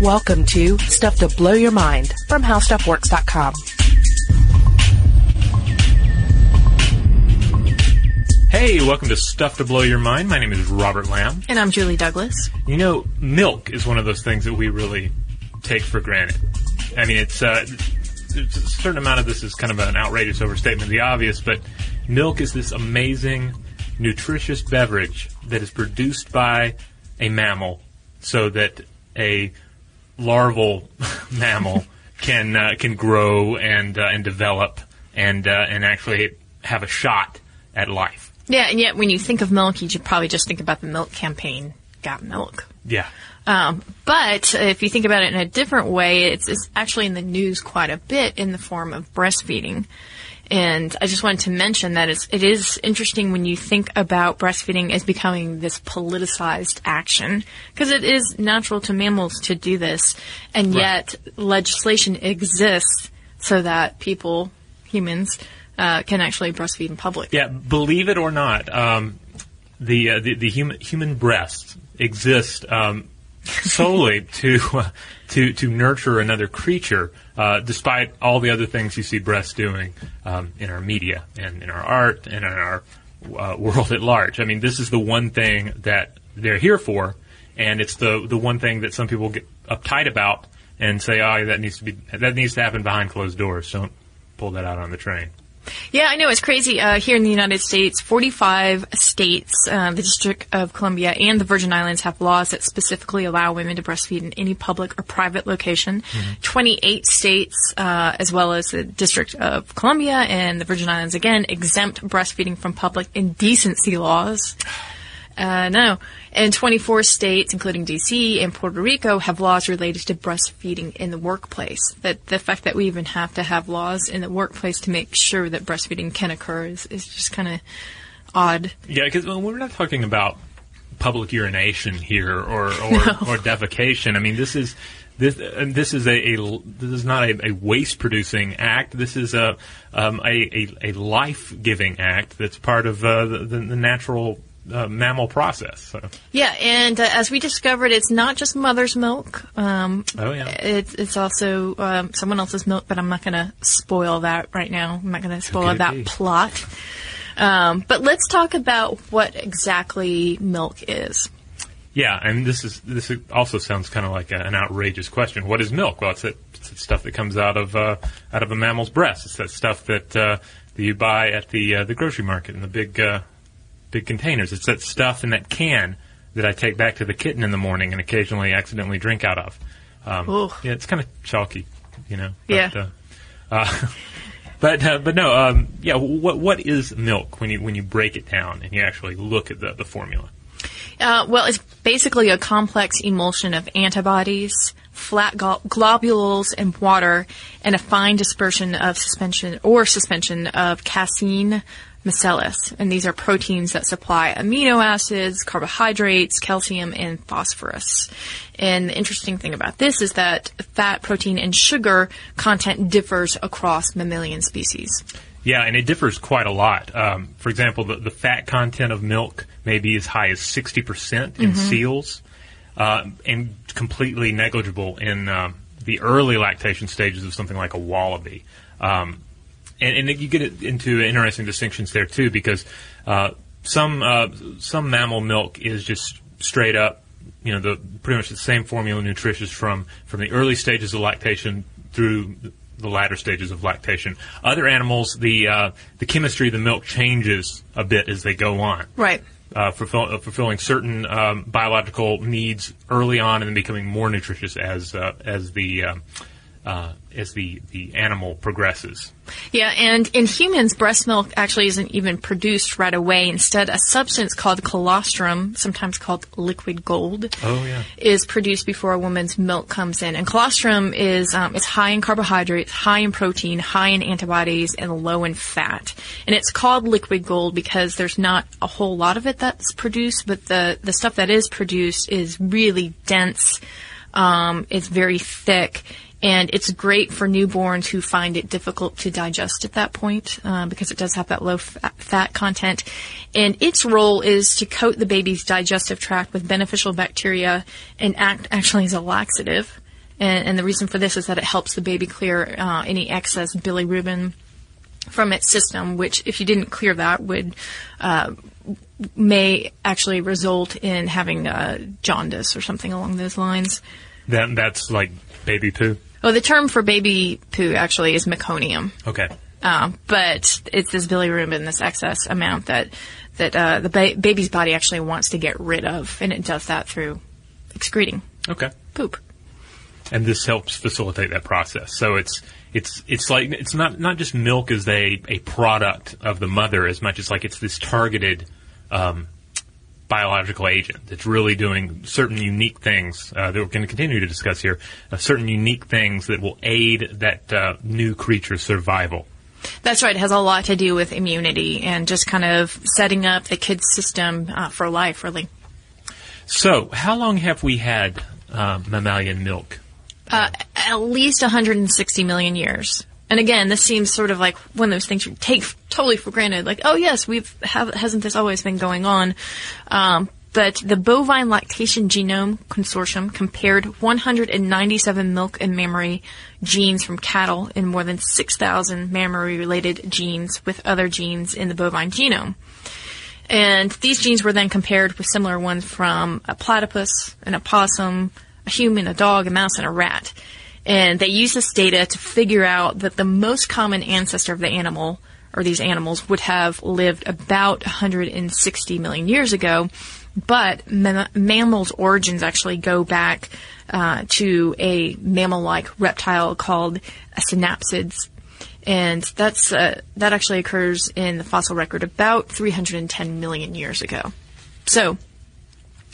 Welcome to Stuff to Blow Your Mind from HowStuffWorks.com. Hey, welcome to Stuff to Blow Your Mind. My name is Robert Lamb. And I'm Julie Douglas. You know, milk is one of those things that we really take for granted. I mean, it's uh, there's a certain amount of this is kind of an outrageous overstatement of the obvious, but milk is this amazing, nutritious beverage that is produced by a mammal so that a larval mammal can uh, can grow and uh, and develop and uh, and actually have a shot at life. Yeah, and yet when you think of milk, you should probably just think about the milk campaign, Got Milk. Yeah. Um, but if you think about it in a different way, it's, it's actually in the news quite a bit in the form of breastfeeding. And I just wanted to mention that it's, it is interesting when you think about breastfeeding as becoming this politicized action, because it is natural to mammals to do this, and Right. yet legislation exists so that people, humans, uh, can actually breastfeed in public. Yeah, believe it or not, um, the, uh, the the human human breast exists um, solely to uh, to to nurture another creature, uh, despite all the other things you see breasts doing um, in our media and in our art and in our uh, world at large. I mean, this is the one thing that they're here for, and it's the the one thing that some people get uptight about and say, "Oh, that needs to be that needs to happen behind closed doors." Don't pull that out on the train. Yeah, I know it's crazy. Uh, here in the United States, 45 states, uh, the District of Columbia, and the Virgin Islands have laws that specifically allow women to breastfeed in any public or private location. 28 states, uh, as well as the District of Columbia and the Virgin Islands, again, exempt breastfeeding from public indecency laws. Uh, no. And 24 states, including DC and Puerto Rico, have laws related to breastfeeding in the workplace. That the fact that we even have to have laws in the workplace to make sure that breastfeeding can occur is, is just kind of odd. Yeah, because we're not talking about public urination here or or, or defecation. I mean, this is this and this is a, a this is not a, a waste producing act. This is a um, a, a, a life giving act that's part of uh, the, the natural uh, mammal process. So, Yeah, and uh, as we discovered, it's not just mother's milk. Um, oh yeah, It's, it's also um, someone else's milk, but I'm not going to spoil that right now. I'm not going to spoil that be? plot. Um, but let's talk about what exactly milk is. yeah. And this is this also sounds kind of like a, an outrageous question. What is milk? Well, it's that, it's that stuff that comes out of uh, out of a mammal's breast. It's that stuff that uh, that you buy at the uh, the grocery market in the big uh, big containers. It's that stuff in that can that I take back to the kitten in the morning and occasionally accidentally drink out of. Um, yeah, it's kind of chalky, you know. Yeah. uh, uh, but uh, but no, um, yeah. What what is milk when you when you break it down and you actually look at the the formula? Uh, well, it's basically a complex emulsion of antibodies, flat glo- globules, and water, and a fine dispersion of suspension or suspension of casein micelles. And these are proteins that supply amino acids, carbohydrates, calcium, and phosphorus. And the interesting thing about this is that fat, protein, and sugar content differs across mammalian species. Yeah, and it differs quite a lot. Um, for example, the, the fat content of milk may be as high as 60% in seals uh, and completely negligible in um, the early lactation stages of something like a wallaby. Um, and, and you get into interesting distinctions there, too, because uh, some, uh, some mammal milk is just straight up, you know, the pretty much the same formula nutritious from, from the early stages of lactation through the latter stages of lactation. Other animals, the uh, the chemistry of the milk changes a bit as they go on, Right. uh, fulfill, uh, fulfilling certain um, biological needs early on, and then becoming more nutritious as uh, as the um, uh, as the the animal progresses. Yeah, and in humans, breast milk actually isn't even produced right away. Instead, a substance called colostrum, sometimes called liquid gold, Oh yeah. is produced before a woman's milk comes in. And colostrum is um, it's high in carbohydrates, high in protein, high in antibodies, and low in fat. And it's called liquid gold because there's not a whole lot of it that's produced, but the the stuff that is produced is really dense. Um, it's very thick. And it's great for newborns who find it difficult to digest at that point uh, because it does have that low fat, fat content. And its role is to coat the baby's digestive tract with beneficial bacteria and act actually as a laxative. And, and the reason for this is that it helps the baby clear uh, any excess bilirubin from its system, which, if you didn't clear that, would uh, may actually result in having uh, jaundice or something along those lines. That that's like baby poo. Well, the term for baby poo actually is meconium. Okay. Um, but it's this bilirubin, this excess amount that that uh, the ba- baby's body actually wants to get rid of, and it does that through excreting Okay. poop. and this helps facilitate that process. So it's it's it's like it's not not just milk as a a product of the mother as much as like it's this targeted um, biological agent that's really doing certain unique things uh, that we're going to continue to discuss here. Uh, certain unique things that will aid that uh, new creature's survival. That's right. It has a lot to do with immunity and just kind of setting up the kid's system uh, for life, really. So, how long have we had uh, mammalian milk? Uh, at least 160 million years. And again, this seems sort of like one of those things you take totally for granted. Like, oh yes, we've have, hasn't this always been going on? Um, but the Bovine Lactation Genome Consortium compared 197 milk and mammary genes from cattle and more than 6,000 mammary-related genes with other genes in the bovine genome. And these genes were then compared with similar ones from a platypus, an opossum, a human, a dog, a mouse, and a rat. And they use this data to figure out that the most common ancestor of the animal, or these animals, would have lived about 160 million years ago. But ma- mammals' origins actually go back uh, to a mammal-like reptile called synapsids and that's uh, that actually occurs in the fossil record about 310 million years ago. So,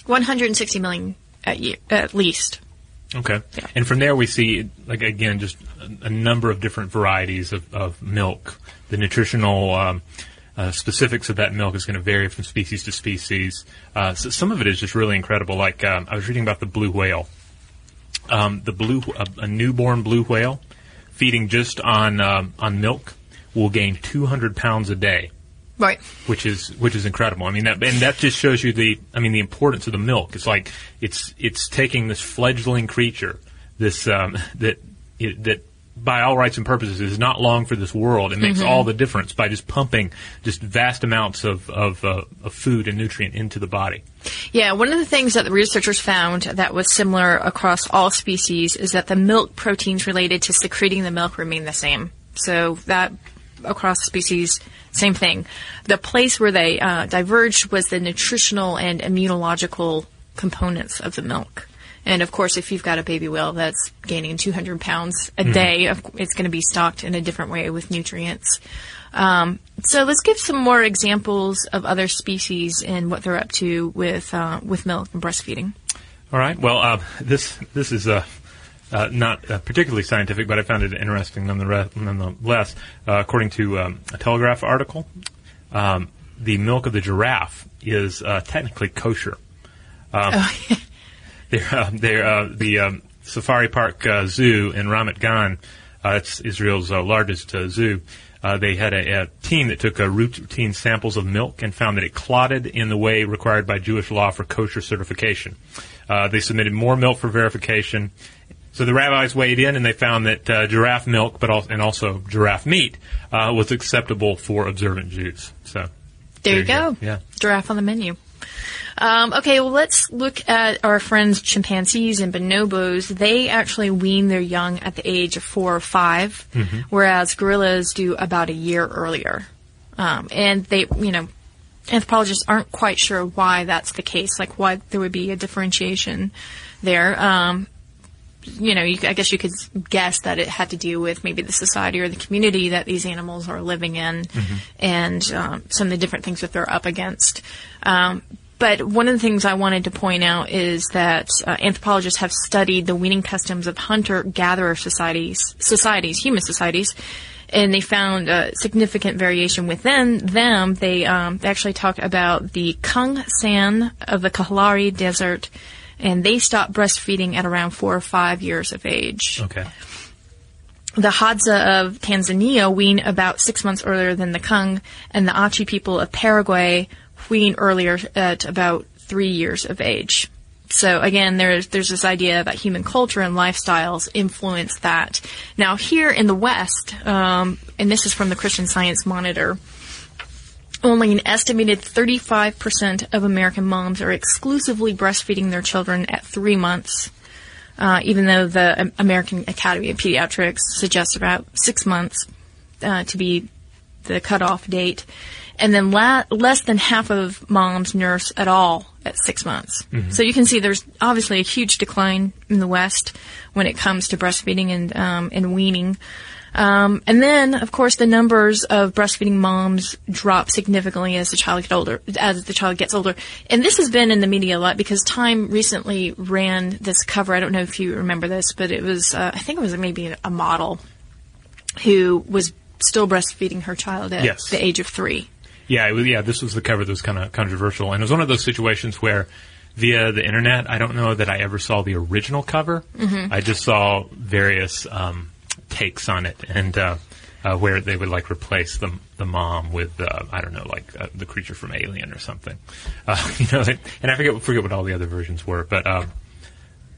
160 million at, year, at least. Okay. Yeah. And from there we see, like again, just a, a number of different varieties of, of milk. The nutritional um, uh, specifics of that milk is going to vary from species to species. Uh, so some of it is just really incredible. Like um, I was reading about the blue whale. Um, the blue, a, a newborn blue whale, feeding just on um, on milk, will gain 200 pounds a day Right. which is which is incredible. I mean that and that just shows you the I mean the importance of the milk. It's like it's it's taking this fledgling creature, this um, that it, that by all rights and purposes is not long for this world. It makes all the difference by just pumping just vast amounts of of, uh, of food and nutrient into the body. Yeah, one of the things that the researchers found that was similar across all species is that the milk proteins related to secreting the milk remain the same. So that across species, same thing. The place where they uh, diverged was the nutritional and immunological components of the milk. And of course, if you've got a baby whale that's gaining 200 pounds a day, it's going to be stocked in a different way with nutrients. Um, so let's give some more examples of other species and what they're up to with uh, with milk and breastfeeding. All right. Well, uh, this this is uh, uh, not uh, particularly scientific, but I found it interesting nonetheless. nonetheless. Uh, according to um, a Telegraph article, um, the milk of the giraffe is uh, technically kosher. Um, they're, uh, they're, uh, the um, Safari Park uh, Zoo in Ramat Gan, uh, it's Israel's uh, largest uh, zoo. Uh, they had a, a team that took routine samples of milk and found that it clotted in the way required by Jewish law for kosher certification. Uh, they submitted more milk for verification. So the rabbis weighed in and they found that uh, giraffe milk, but also, and also giraffe meat, uh, was acceptable for observant Jews. So There, you go. Yeah. Giraffe on the menu. Um, okay, well, let's look at our friends chimpanzees and bonobos. They actually wean their young at the age of four or 5 whereas gorillas do about a year earlier. Um, and they, you know, anthropologists aren't quite sure why that's the case, like why there would be a differentiation there. Um, you know, you, I guess you could guess that it had to do with maybe the society or the community that these animals are living in, and um, some of the different things that they're up against. Um, but one of the things I wanted to point out is that uh, anthropologists have studied the weaning customs of hunter-gatherer societies, societies, human societies, and they found a significant variation within them. They, um, they actually talked about the Kung San of the Kalahari Desert, and they stop breastfeeding at around four or five years of age. Okay. The Hadza of Tanzania wean about six months earlier than the Kung, and the Aché people of Paraguay wean earlier at about three years of age. so again, there's there's this idea that human culture and lifestyles influence that. Now here in the West, um, and this is from the Christian Science Monitor, only an estimated 35% of American moms are exclusively breastfeeding their children at three months. Uh, even though the American Academy of Pediatrics suggests about six months uh, to be the cutoff date, and then la- less than half of moms nurse at all at six months. Mm-hmm. So you can see there's obviously a huge decline in the West when it comes to breastfeeding and um, and weaning. Um, and then, of course, the numbers of breastfeeding moms drop significantly as the child gets older. As the child gets older, and this has been in the media a lot because Time recently ran this cover. I don't know if you remember this, but it was uh, I think it was maybe a model who was still breastfeeding her child at yes. the age of three. Yeah, was, yeah. This was the cover that was kind of controversial, and it was one of those situations where via the internet. I don't know that I ever saw the original cover. Mm-hmm. I just saw various um, takes on it, and uh, uh, where they would like replace the the mom with uh, I don't know, like uh, the creature from Alien or something. Uh, you know, and I forget forget what all the other versions were, but um,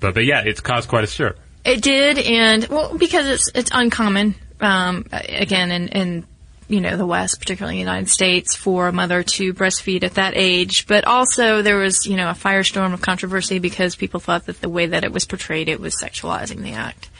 but but yeah, it's caused quite a stir. It did, and well, because it's it's uncommon. Um, again, in, in you know the West, particularly the United States, for a mother to breastfeed at that age. But also there was you know a firestorm of controversy because people thought that the way that it was portrayed, it was sexualizing the act.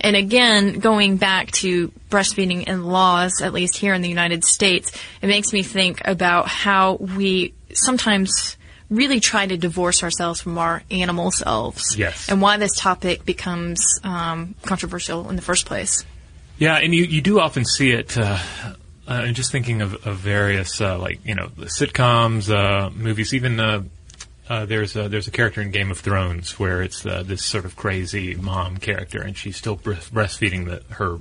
And again, going back to breastfeeding and laws, at least here in the United States, it makes me think about how we sometimes really try to divorce ourselves from our animal selves. Yes. And why this topic becomes um, controversial in the first place. Yeah, and you, you do often see it. Uh, uh, and just thinking of, of various, uh, like you know, sitcoms, uh, movies, even uh, there's a, there's a character in Game of Thrones where it's uh, this sort of crazy mom character, and she's still breastfeeding the, her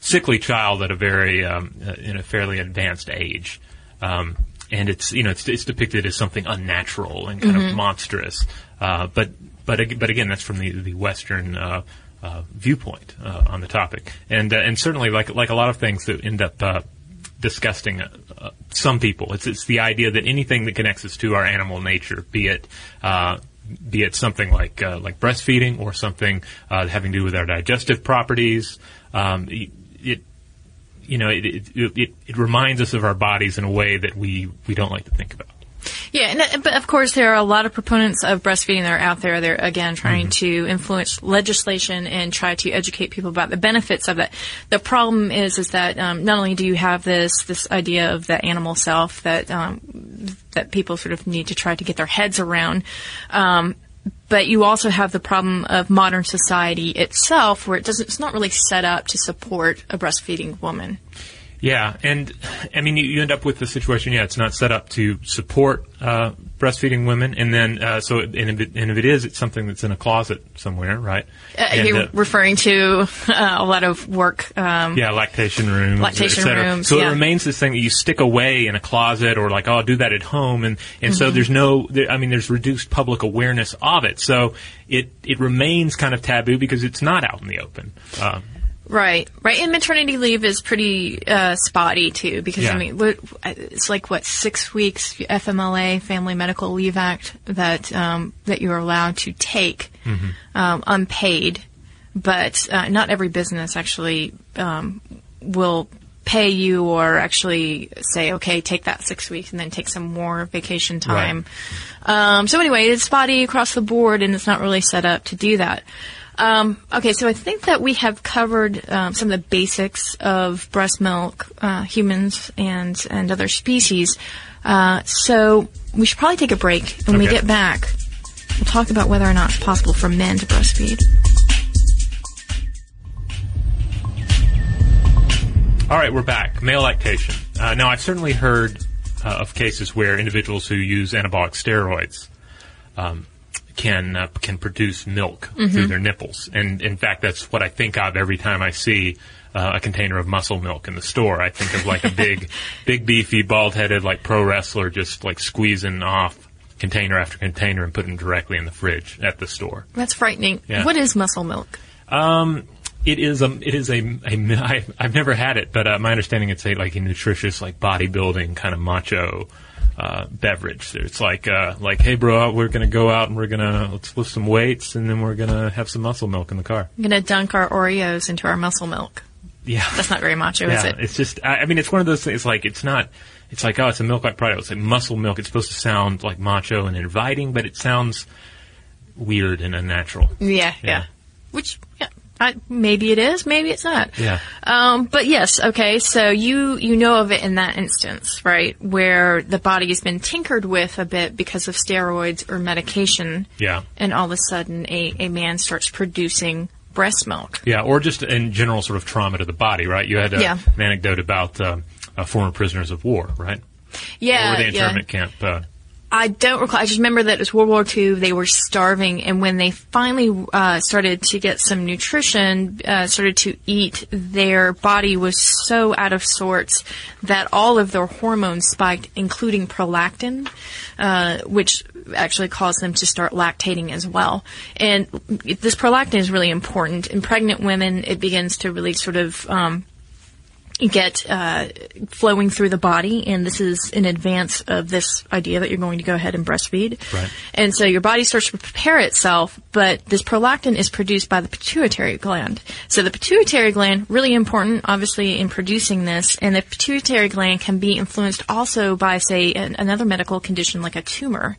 sickly child at a very um, uh, in a fairly advanced age. Um, and it's you know it's, it's, depicted as something unnatural and kind mm-hmm. of monstrous. Uh, but but but again, that's from the the Western uh, uh, viewpoint on the topic, and and certainly like like a lot of things that end up disgusting some people. It's it's the idea that anything that connects us to our animal nature, be it uh, be it something like uh, like breastfeeding or something uh, having to do with our digestive properties, um, it, it, you know it, it, it reminds us of our bodies in a way that we we don't like to think about. Yeah, and, uh, but of course there are a lot of proponents of breastfeeding that are out there. They're again trying mm-hmm. to influence legislation and try to educate people about the benefits of it. The problem is, is that um, not only do you have this this idea of the animal self that um, that people sort of need to try to get their heads around. Um, but you also have the problem of modern society itself, where it doesn't, it's not really set up to support a breastfeeding woman. Yeah, and I mean, you, you, end up with the situation. Yeah, it's not set up to support uh, breastfeeding women, and then uh, so and if, it, and if, it is, it's something that's in a closet somewhere, right? Uh, you're uh, referring to uh, a lot of work. Um, yeah, lactation rooms, lactation rooms. So yeah. it remains this thing that you stick away in a closet, or like, oh, I'll do that at home, and and mm-hmm. so there's no, there, I mean, there's reduced public awareness of it, so it it remains kind of taboo because it's not out in the open. Um, Right, right. And maternity leave is pretty uh, spotty too, because yeah. I mean, it's like what six weeks FMLA, Family Medical Leave Act, that um, that you're allowed to take mm-hmm. um, unpaid, but uh, not every business actually um, will pay you or actually say, okay, take that six weeks and then take some more vacation time. Right. Um, so anyway, it's spotty across the board, and it's not really set up to do that. Um, okay, so I think that we have covered um, some of the basics of breast milk, uh, humans and and other species. Uh, so we should probably take a break. When okay. we get back, we'll talk about whether or not it's possible for men to breastfeed. All right, we're back. Male lactation. Uh, now, I've certainly heard uh, of cases where individuals who use anabolic steroids um, can uh, can produce milk mm-hmm. through their nipples. And in fact, that's what I think of every time I see uh, a container of muscle milk in the store. I think of like a big, big beefy, bald headed like pro wrestler just like squeezing off container after container and putting directly in the fridge at the store. That's frightening. Yeah. What is muscle milk? Um, it is a it is a, a I, I've never had it, but uh, my understanding it's a like a nutritious like bodybuilding kind of macho uh, beverage. It's like uh, like, hey, bro, we're gonna go out and we're gonna let's lift some weights and then we're gonna have some muscle milk in the car. I'm gonna dunk our Oreos into our muscle milk. Yeah, That's not very macho, is it? It's just I, I mean, it's one of those things. Like it's not. It's like oh, it's a milk like product. It's like muscle milk. It's supposed to sound like macho and inviting, but it sounds weird and unnatural. Yeah, yeah. Yeah. Which, yeah, I, maybe it is, maybe it's not. Yeah. Um, but yes, okay. So you you know of it in that instance, right, where the body has been tinkered with a bit because of steroids or medication, Yeah. and all of a sudden a, a man starts producing breast milk. Yeah, or just in general sort of trauma to the body, right? You had a, Yeah. an anecdote about um, uh, former prisoners of war, right? Yeah, or the yeah. internment camp. Uh, I don't recall. I just remember that it was World War II. They were starving, and when they finally uh, started to get some nutrition, uh, started to eat, their body was so out of sorts that all of their hormones spiked, including prolactin, uh, which actually caused them to start lactating as well. And this prolactin is really important. In pregnant women, it begins to really sort of um, get uh, flowing through the body, and this is in advance of this idea that you're going to go ahead and breastfeed. Right. And so your body starts to prepare itself, but this prolactin is produced by the pituitary gland. So the pituitary gland, really important, obviously, in producing this, and the pituitary gland can be influenced also by, say, an, another medical condition like a tumor,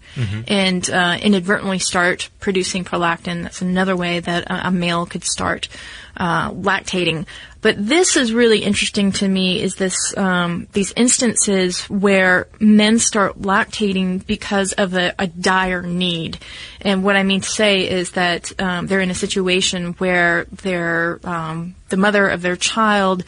and uh, inadvertently start producing prolactin. That's another way that a, a male could start uh, lactating. But this is really interesting to me is this um, these instances where men start lactating because of a, a dire need. And what I mean to say is that um, they're in a situation where their um, the mother of their child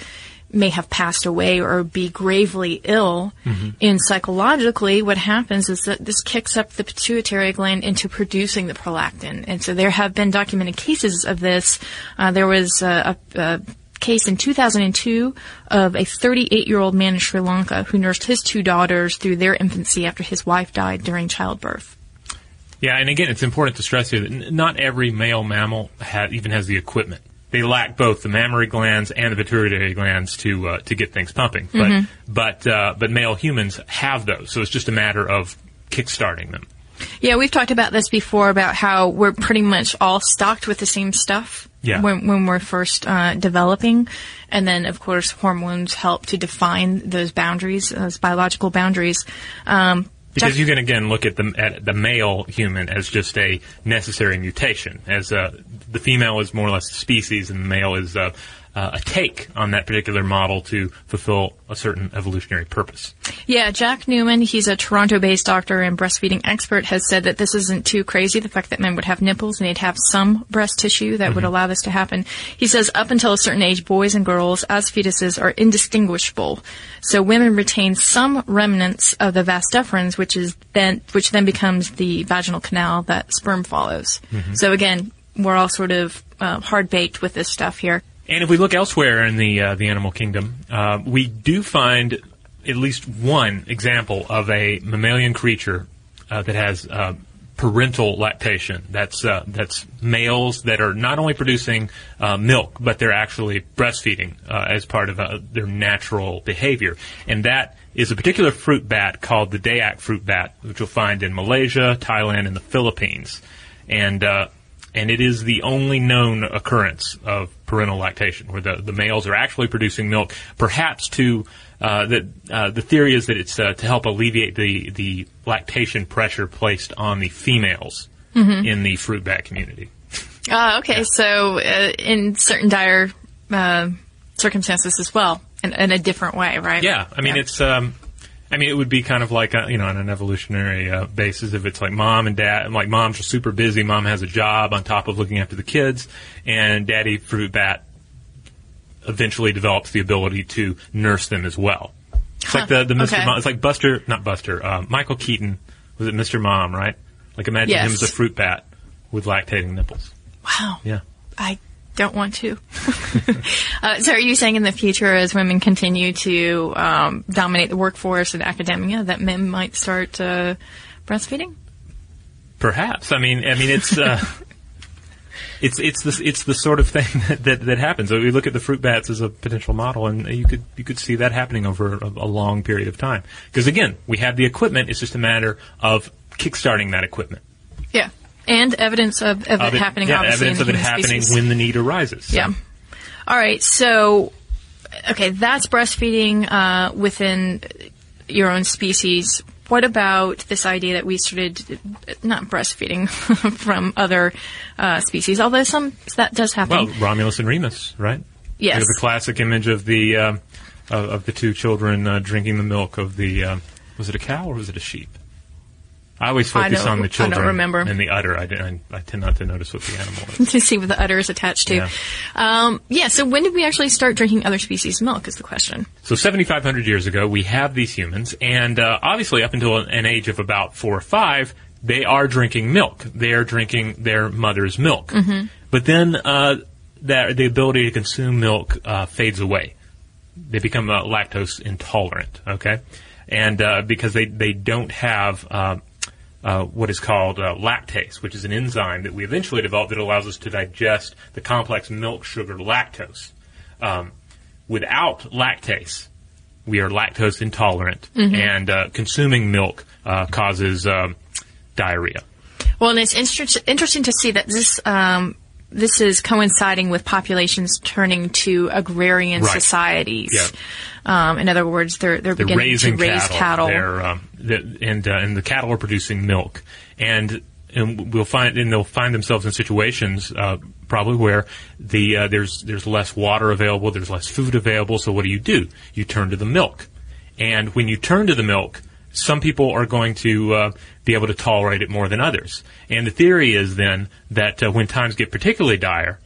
may have passed away or be gravely ill. And psychologically, what happens is that this kicks up the pituitary gland into producing the prolactin. And so there have been documented cases of this. Uh, there was a, a, a case in 2002 of a 38 year old man in Sri Lanka who nursed his two daughters through their infancy after his wife died during childbirth. yeah, and again, it's important to stress here that n- not every male mammal ha- even has the equipment. They lack both the mammary glands and the pituitary glands to uh, to get things pumping. But Mm-hmm. but uh, but male humans have those, so it's just a matter of kickstarting them. Yeah, we've talked about this before about how we're pretty much all stocked with the same stuff Yeah. when, when we're first uh, developing. And then, of course, hormones help to define those boundaries, those biological boundaries. Um, Because you can again look at the at the male human as just a necessary mutation, as uh, the female is more or less a species, and the male is uh, uh, a take on that particular model to fulfill a certain evolutionary purpose. Yeah, Jack Newman, he's a Toronto-based doctor and breastfeeding expert, has said that this isn't too crazy, the fact that men would have nipples and they'd have some breast tissue that would allow this to happen. He says up until a certain age, boys and girls as fetuses are indistinguishable. So women retain some remnants of the vas deferens, which is then, which then becomes the vaginal canal that sperm follows. So again, we're all sort of uh, hard-baked with this stuff here. And if we look elsewhere in the uh, the animal kingdom, uh, we do find at least one example of a mammalian creature uh, that has uh, parental lactation. That's uh, that's males that are not only producing uh, milk, but they're actually breastfeeding as part of their natural behavior, and that is a particular fruit bat called the Dayak fruit bat, which you'll find in Malaysia, Thailand, and the Philippines, and and it is the only known occurrence of parental lactation, where the, the males are actually producing milk, perhaps to uh, the uh, the theory is that it's uh, to help alleviate the the lactation pressure placed on the females in the fruit bat community. Ah, okay. So, uh, in certain dire uh, circumstances as well, in, in a different way, right? Yeah, I mean it's. Um, I mean, it would be kind of like, a, you know, on an evolutionary uh, basis, if it's like mom and dad, like mom's are super busy, mom has a job on top of looking after the kids, and daddy fruit bat eventually develops the ability to nurse them as well. It's like the, the Mr. okay. Mom, it's like Buster, not Buster, uh, Michael Keaton, was it Mr. Mom, right? Like imagine him as a fruit bat with lactating nipples. Wow. Yeah. I don't want to. uh, so, are you saying in the future, as women continue to um, dominate the workforce and academia, that men might start uh, breastfeeding? Perhaps. I mean, I mean, it's. Uh, it's it's the it's the sort of thing that, that, that happens. So we look at the fruit bats as a potential model, and you could you could see that happening over a, a long period of time. Because again, we have the equipment; it's just a matter of kickstarting that equipment. Yeah, and evidence of, of, Of it, happening. yeah, obviously, evidence of it happening species. when the need arises. So- Yeah. All right. So, okay, that's breastfeeding uh, within your own species. What about this idea that we started not breastfeeding from other uh, species? Although some that does happen. Well, Romulus and Remus, right? Yes. We have the classic image of the um, of, the two children uh, drinking the milk of the um, was it a cow or was it a sheep? I always I focus don't- on I the don't children remember. and the udder. I, I, I tend not to notice what the animal is. to see what the udder is attached to. Yeah. Um, yeah. So when did we actually start drinking other species' milk? Is the question. So 7,500 years ago, we have these humans, and uh, obviously up until an age of about four or five, they are drinking milk. They are drinking their mother's milk. But then uh, that, the ability to consume milk uh, fades away. They become uh, lactose intolerant, okay? And uh, because they, they don't have uh, what is called uh, lactase, which is an enzyme that we eventually developed that allows us to digest the complex milk sugar lactose. Um, without lactase, we are lactose intolerant, and uh, consuming milk uh, causes um, diarrhea. Well, and it's inter- interesting to see that this um, this is coinciding with populations turning to agrarian Right. societies. Yeah. Um, in other words, they're they're, They're beginning raising to raise cattle. cattle. They're, um, the, and uh, and the cattle are producing milk, and and we'll find and they'll find themselves in situations uh, probably where the uh, there's there's less water available, there's less food available. So what do you do? You turn to the milk, and when you turn to the milk, some people are going to uh, be able to tolerate it more than others. And the theory is then that uh, when times get particularly dire,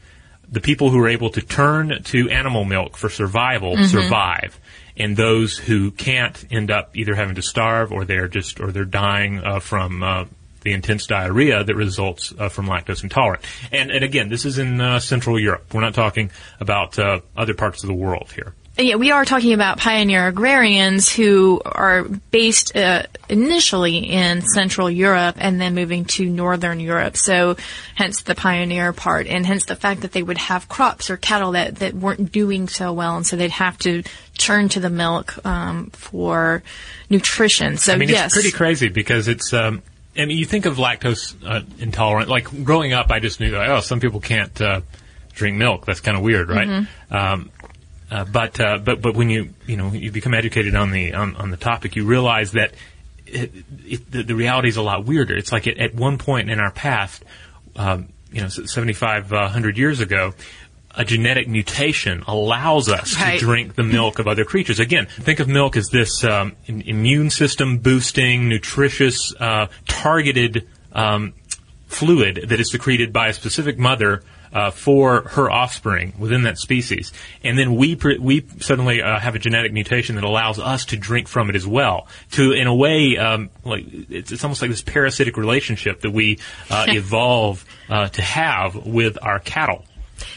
the people who are able to turn to animal milk for survival survive, and those who can't end up either having to starve or they're just or they're dying uh, from uh, the intense diarrhea that results uh, from lactose intolerant. And, and again, this is in uh, Central Europe. We're not talking about uh, other parts of the world here. Yeah, we are talking about pioneer agrarians who are based uh, initially in Central Europe and then moving to Northern Europe. So, hence the pioneer part, and hence the fact that they would have crops or cattle that, that weren't doing so well, and so they'd have to turn to the milk um, for nutrition. So, I mean, yes, it's pretty crazy because it's. Um, I mean, you think of lactose uh, intolerant. Like growing up, I just knew that oh, some people can't uh, drink milk. That's kind of weird, right? Um, uh, but uh, but but when you you know you become educated on the on, on the topic, you realize that it, it, the, the reality is a lot weirder. It's like at, at one point in our past, um, you know, seventy five hundred years ago. A genetic mutation allows us Right. to drink the milk of other creatures. Again, think of milk as this um, im- immune system boosting, nutritious, uh, targeted um, fluid that is secreted by a specific mother uh, for her offspring within that species, and then we we suddenly uh, have a genetic mutation that allows us to drink from it as well. To in a way, um, like it's, it's almost like this parasitic relationship that we uh, evolve uh, to have with our cattle.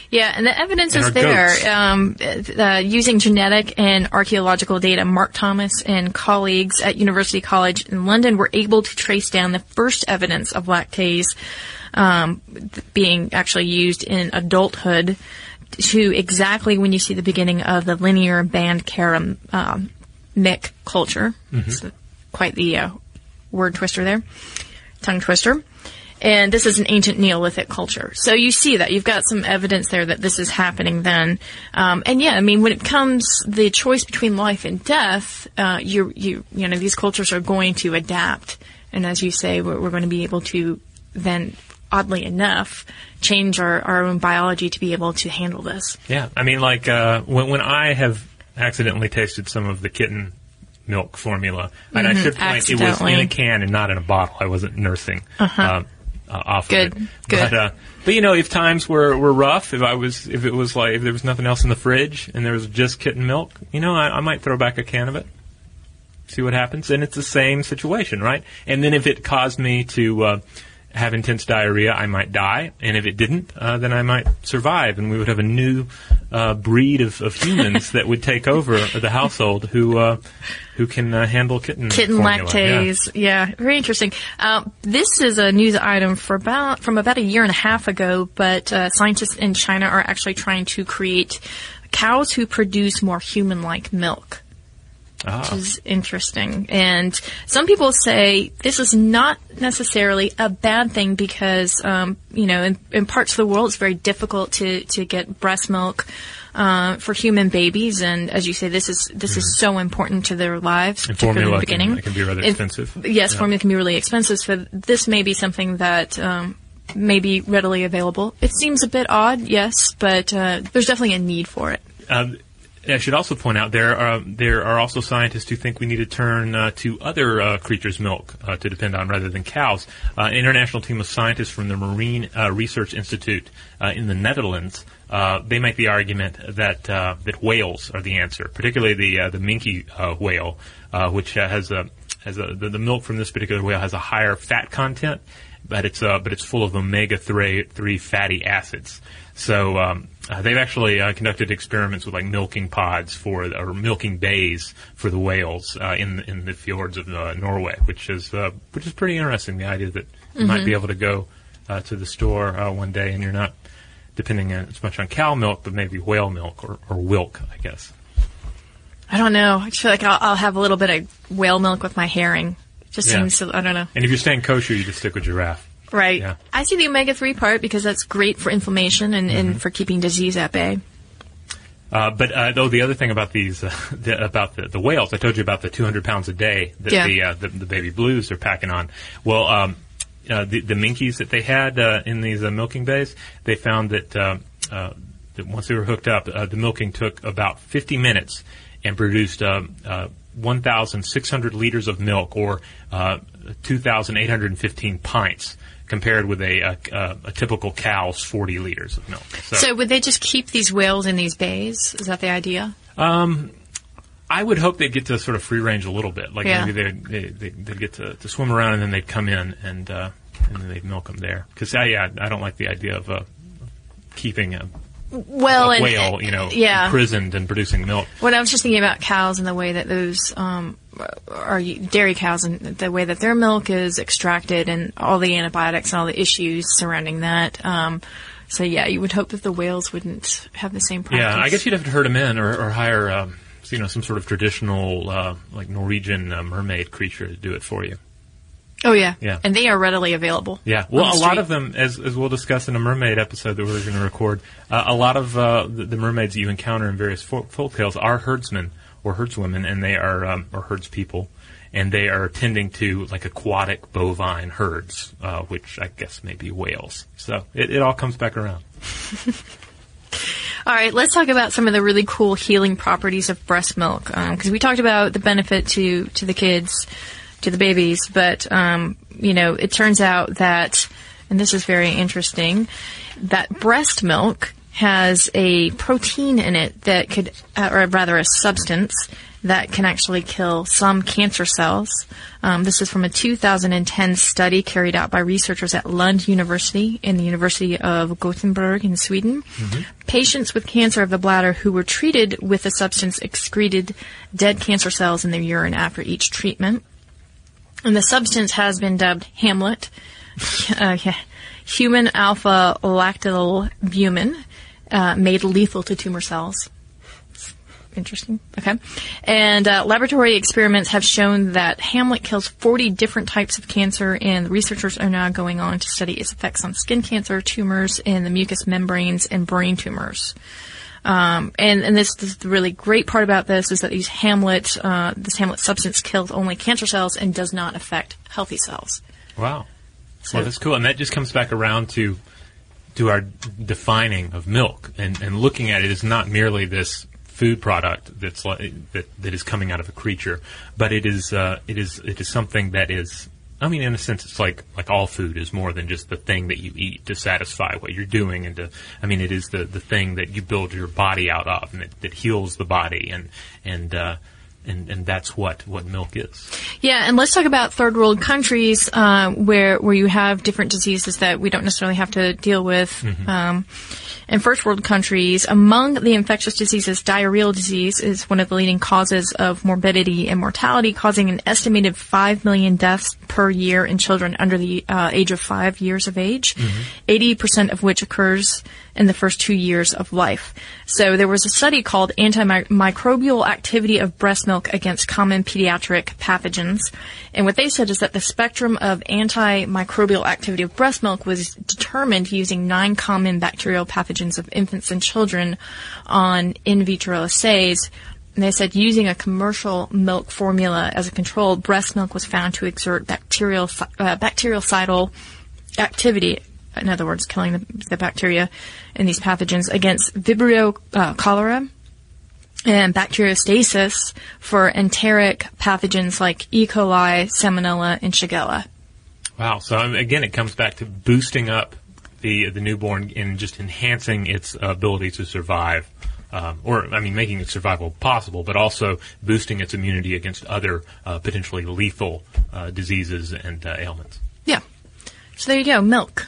Yeah, and the evidence And is there. Um, uh, using genetic and archaeological data, Mark Thomas and colleagues at University College in London were able to trace down the first evidence of lactase um, being actually used in adulthood to exactly when you see the beginning of the Linearbandkeramik um, culture. It's quite the uh, word twister there, tongue twister. And this is an ancient Neolithic culture. So you see that. You've got some evidence there that this is happening then. Um, and yeah, I mean, when it comes the choice between life and death, uh, you, you, you know, these cultures are going to adapt. And as you say, we're, we're going to be able to then, oddly enough, change our, our own biology to be able to handle this. Yeah, I mean, like uh, when when I have accidentally tasted some of the kitten milk formula, and I should point it was in a can and not in a bottle. I wasn't nursing um, uh, off Good, of it. good. But, uh, but you know, if times were, were rough, if I was, if it was like, if there was nothing else in the fridge and there was just kitten milk, you know, I, I might throw back a can of it. See what happens, and it's the same situation, right? And then if it caused me to uh, have intense diarrhea, I might die, and if it didn't, uh, then I might survive, and we would have a new uh, breed of, of humans that would take over the household who uh, who can uh, handle kitten Kitten formula. lactase, yeah. very interesting. Uh, this is a news item for about from about a year and a half ago, but uh, scientists in China are actually trying to create cows who produce more human-like milk. Ah. which is interesting. And some people say this is not necessarily a bad thing because, um, you know, in, in parts of the world it's very difficult to, to get breast milk. Uh, for human babies, and as you say, this is this is so important to their lives, Mm-hmm. And particularly in formula the beginning. can, it can be rather expensive. Yes, Yeah. formula can be really expensive, so this may be something that um, may be readily available. It seems a bit odd, yes, but uh, there's definitely a need for it. Um, I should also point out there are there are also scientists who think we need to turn uh, to other uh, creatures' milk uh, to depend on rather than cows. Uh, an international team of scientists from the Marine uh, Research Institute uh, in the Netherlands uh, they make the argument that uh, that whales are the answer, particularly the uh, the minke uh, whale, uh, which uh, has a has a the, the milk from this particular whale has a higher fat content, but it's uh, but it's full of omega three three fatty acids. So um, uh, they've actually uh, conducted experiments with like milking pods for or milking bays for the whales uh, in in the fjords of uh, Norway, which is uh, which is pretty interesting. The idea that you might be able to go uh, to the store uh, one day and you're not depending on, as much on cow milk, but maybe whale milk or, or wilk, I guess. I don't know. I feel like I'll, I'll have a little bit of whale milk with my herring. Just Yeah. seems to, I don't know. And if you're staying kosher, you just stick with giraffe. Right. Yeah. I see the omega 3 part because that's great for inflammation and, Mm-hmm. and for keeping disease at bay. Uh, but uh, though the other thing about these, uh, the, about the, the whales, I told you about the 200 pounds a day that Yeah. the, uh, the the baby blues are packing on. Well, um, uh, the, the minkies that they had uh, in these uh, milking bays, they found that, uh, uh, that once they were hooked up, uh, the milking took about 50 minutes and produced um, uh, 1,600 liters of milk, or uh, 2,815 pints, compared with a, a, a, typical cow's 40 liters of milk. So would they just keep these whales in these bays? Is that the idea? I would hope they'd get to sort of free range a little bit. Like Yeah. maybe they'd, they, they, they'd get to, to swim around and then they'd come in and uh, and then they'd milk them there. Because uh, yeah, I don't like the idea of uh, keeping a, Well, and, whale, you know, yeah. imprisoned and producing milk. What I was just thinking about cows and the way that those um, are dairy cows and the way that their milk is extracted and all the antibiotics and all the issues surrounding that. Um, so yeah, you would hope that the whales wouldn't have the same practice. Yeah, I guess you'd have to herd them in or, or hire, um, you know, some sort of traditional uh, like Norwegian uh, mermaid creature to do it for you. Oh yeah, Yeah. and they are readily available. Yeah, well, a lot of them, as, as we'll discuss in a mermaid episode that we're going to record, uh, a lot of uh, the, the mermaids that you encounter in various folk, folk tales are herdsmen or herdswomen, and they are um, or herdspeople, and they are tending to like aquatic bovine herds, uh, which I guess may be whales. So it, it all comes back around. All right, let's talk about some of the really cool healing properties of breast milk because we talked about the benefit to to the kids, to the babies, but um, you know it turns out that, and this is very interesting, that breast milk has a protein in it that could, uh, or rather a substance that can actually kill some cancer cells. Um, this is from a 2010 study carried out by researchers at Lund University and the University of Gothenburg in Sweden. Patients with cancer of the bladder who were treated with the substance excreted dead cancer cells in their urine after each treatment. And the substance has been dubbed Hamlet, uh, human alpha lactalbumin, uh, made lethal to tumor cells. Interesting. Okay. And uh, laboratory experiments have shown that Hamlet kills 40 different types of cancer, and researchers are now going on to study its effects on skin cancer, tumors in the mucous membranes, and brain tumors. Um, and and this, this the really great part about this is that these Hamlet, uh, this Hamlet substance kills only cancer cells and does not affect healthy cells. Wow. So- well, that's cool, and that just comes back around to to our defining of milk and, and looking at it as not merely this food product that's like, that that is coming out of a creature, but it is uh, it is it is something that is. I mean, in a sense, it's like like all food is more than just the thing that you eat to satisfy what you're doing, and to I mean, it is the the thing that you build your body out of, and that, that heals the body, and and uh, and, and that's what, what milk is. Yeah, and let's talk about third world countries uh, where where you have different diseases that we don't necessarily have to deal with. Mm-hmm. Um, in first world countries, among the infectious diseases, diarrheal disease is one of the leading causes of morbidity and mortality, causing an estimated 5 million deaths per year in children under the uh, age of 5 years of age, 80% of which occurs in the first two years of life. So there was a study called Antimicrobial Activity of Breast Milk Against Common Pediatric Pathogens. And what they said is that the spectrum of antimicrobial activity of breast milk was determined using nine common bacterial pathogens of infants and children on in vitro assays. And they said using a commercial milk formula as a control, breast milk was found to exert bacterial uh, bactericidal activity. In other words, killing the, the bacteria and these pathogens against Vibrio uh, cholera and bacteriostasis for enteric pathogens like E. coli, Salmonella, and Shigella. Wow. So um, again, it comes back to boosting up the the newborn and just enhancing its ability to survive. Um, or, I mean, making its survival possible, but also boosting its immunity against other uh, potentially lethal uh, diseases and uh, ailments. Yeah. So there you go, milk.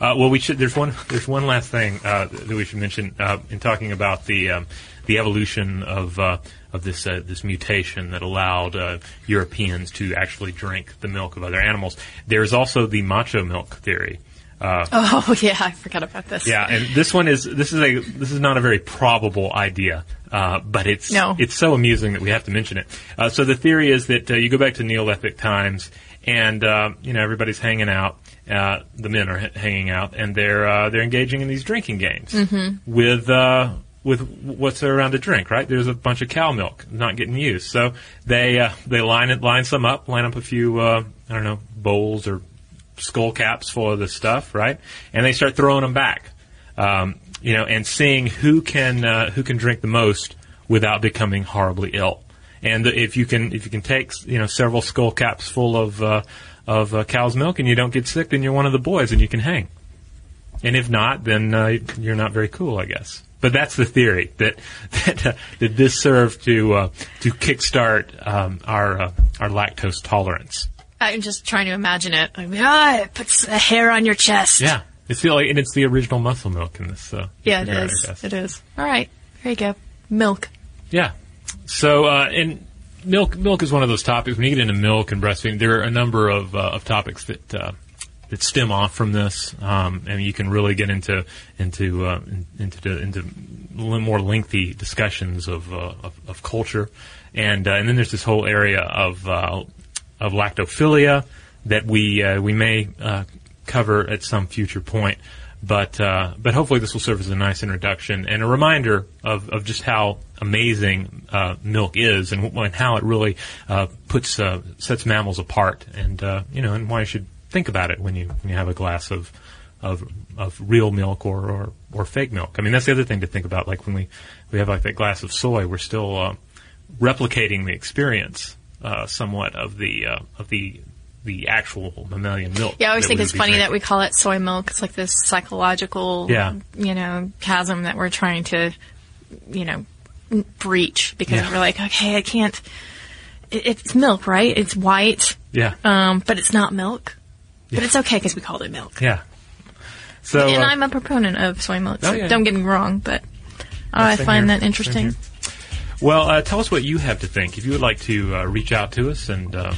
Uh, well, we should. There's one. There's one last thing uh, that we should mention uh, in talking about the um, the evolution of uh, of this uh, this mutation that allowed uh, Europeans to actually drink the milk of other animals. There's also the macho milk theory. oh yeah, I forgot about this. Yeah, and this one is this is a this is not a very probable idea, uh, but it's No. it's so amusing that we have to mention it. Uh, so the theory is that uh, you go back to Neolithic times, and uh, you know everybody's hanging out. Uh, the men are h- hanging out, and they're uh, they're engaging in these drinking games with uh, with what's around to drink. Right? There's a bunch of cow milk not getting used, so they uh, they line it line some up, line up a few uh, I don't know bowls or skull caps full of this stuff, right? And they start throwing them back, um, you know, and seeing who can uh, who can drink the most without becoming horribly ill. And if you can if you can take you know several skull caps full of uh, of uh, cow's milk and you don't get sick, then you're one of the boys and you can hang. And if not, then uh, you're not very cool, I guess. But that's the theory that that, uh, that this served to uh, to kickstart um, our uh, our lactose tolerance. I'm just trying to imagine it. I mean, ah, it puts a hair on your chest. Yeah, it's the like, and it's the original muscle milk in this. Uh, Yeah, it regard, is. It is. All right. There you go. Milk. Yeah. So, uh, and milk milk is one of those topics. When you get into milk and breastfeeding, there are a number of uh, of topics that uh, that stem off from this, um, and you can really get into into uh, into into more lengthy discussions of uh, of, of culture, and uh, and then there's this whole area of uh, of lactophilia that we we may cover at some future point. But uh, but hopefully this will serve as a nice introduction and a reminder of, of just how amazing uh, milk is and, and how it really uh, puts uh, sets mammals apart and uh, you know and why you should think about it when you when you have a glass of of of real milk or, or, or fake milk. I mean that's the other thing to think about. Like when we we have like that glass of soy, we're still uh, replicating the experience uh, somewhat of the uh, of the the actual mammalian milk. Yeah, I always think it's funny that we call it soy milk. It's like this psychological, Yeah. you know, chasm that we're trying to, you know, breach because Yeah. we're like, okay, I can't. It, it's milk, right? It's white, yeah um, but it's not milk. But it's okay because we called it milk. yeah. So and uh, I'm a proponent of soy milk. So Oh, yeah. Don't get me wrong, but I find here. that interesting. Well, uh, tell us what you have to think. If you would like to uh, reach out to us and uh,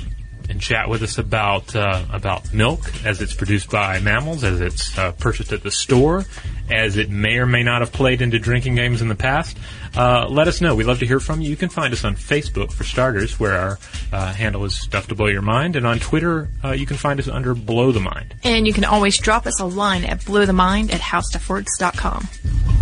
and chat with us about uh, about milk as it's produced by mammals, as it's uh, purchased at the store, as it may or may not have played into drinking games in the past, uh, let us know. We'd love to hear from you. You can find us on Facebook for starters, where our uh, handle is Stuff to Blow Your Mind, and on Twitter uh, you can find us under Blow the Mind. And you can always drop us a line at blowthemind at howstuffworks.com.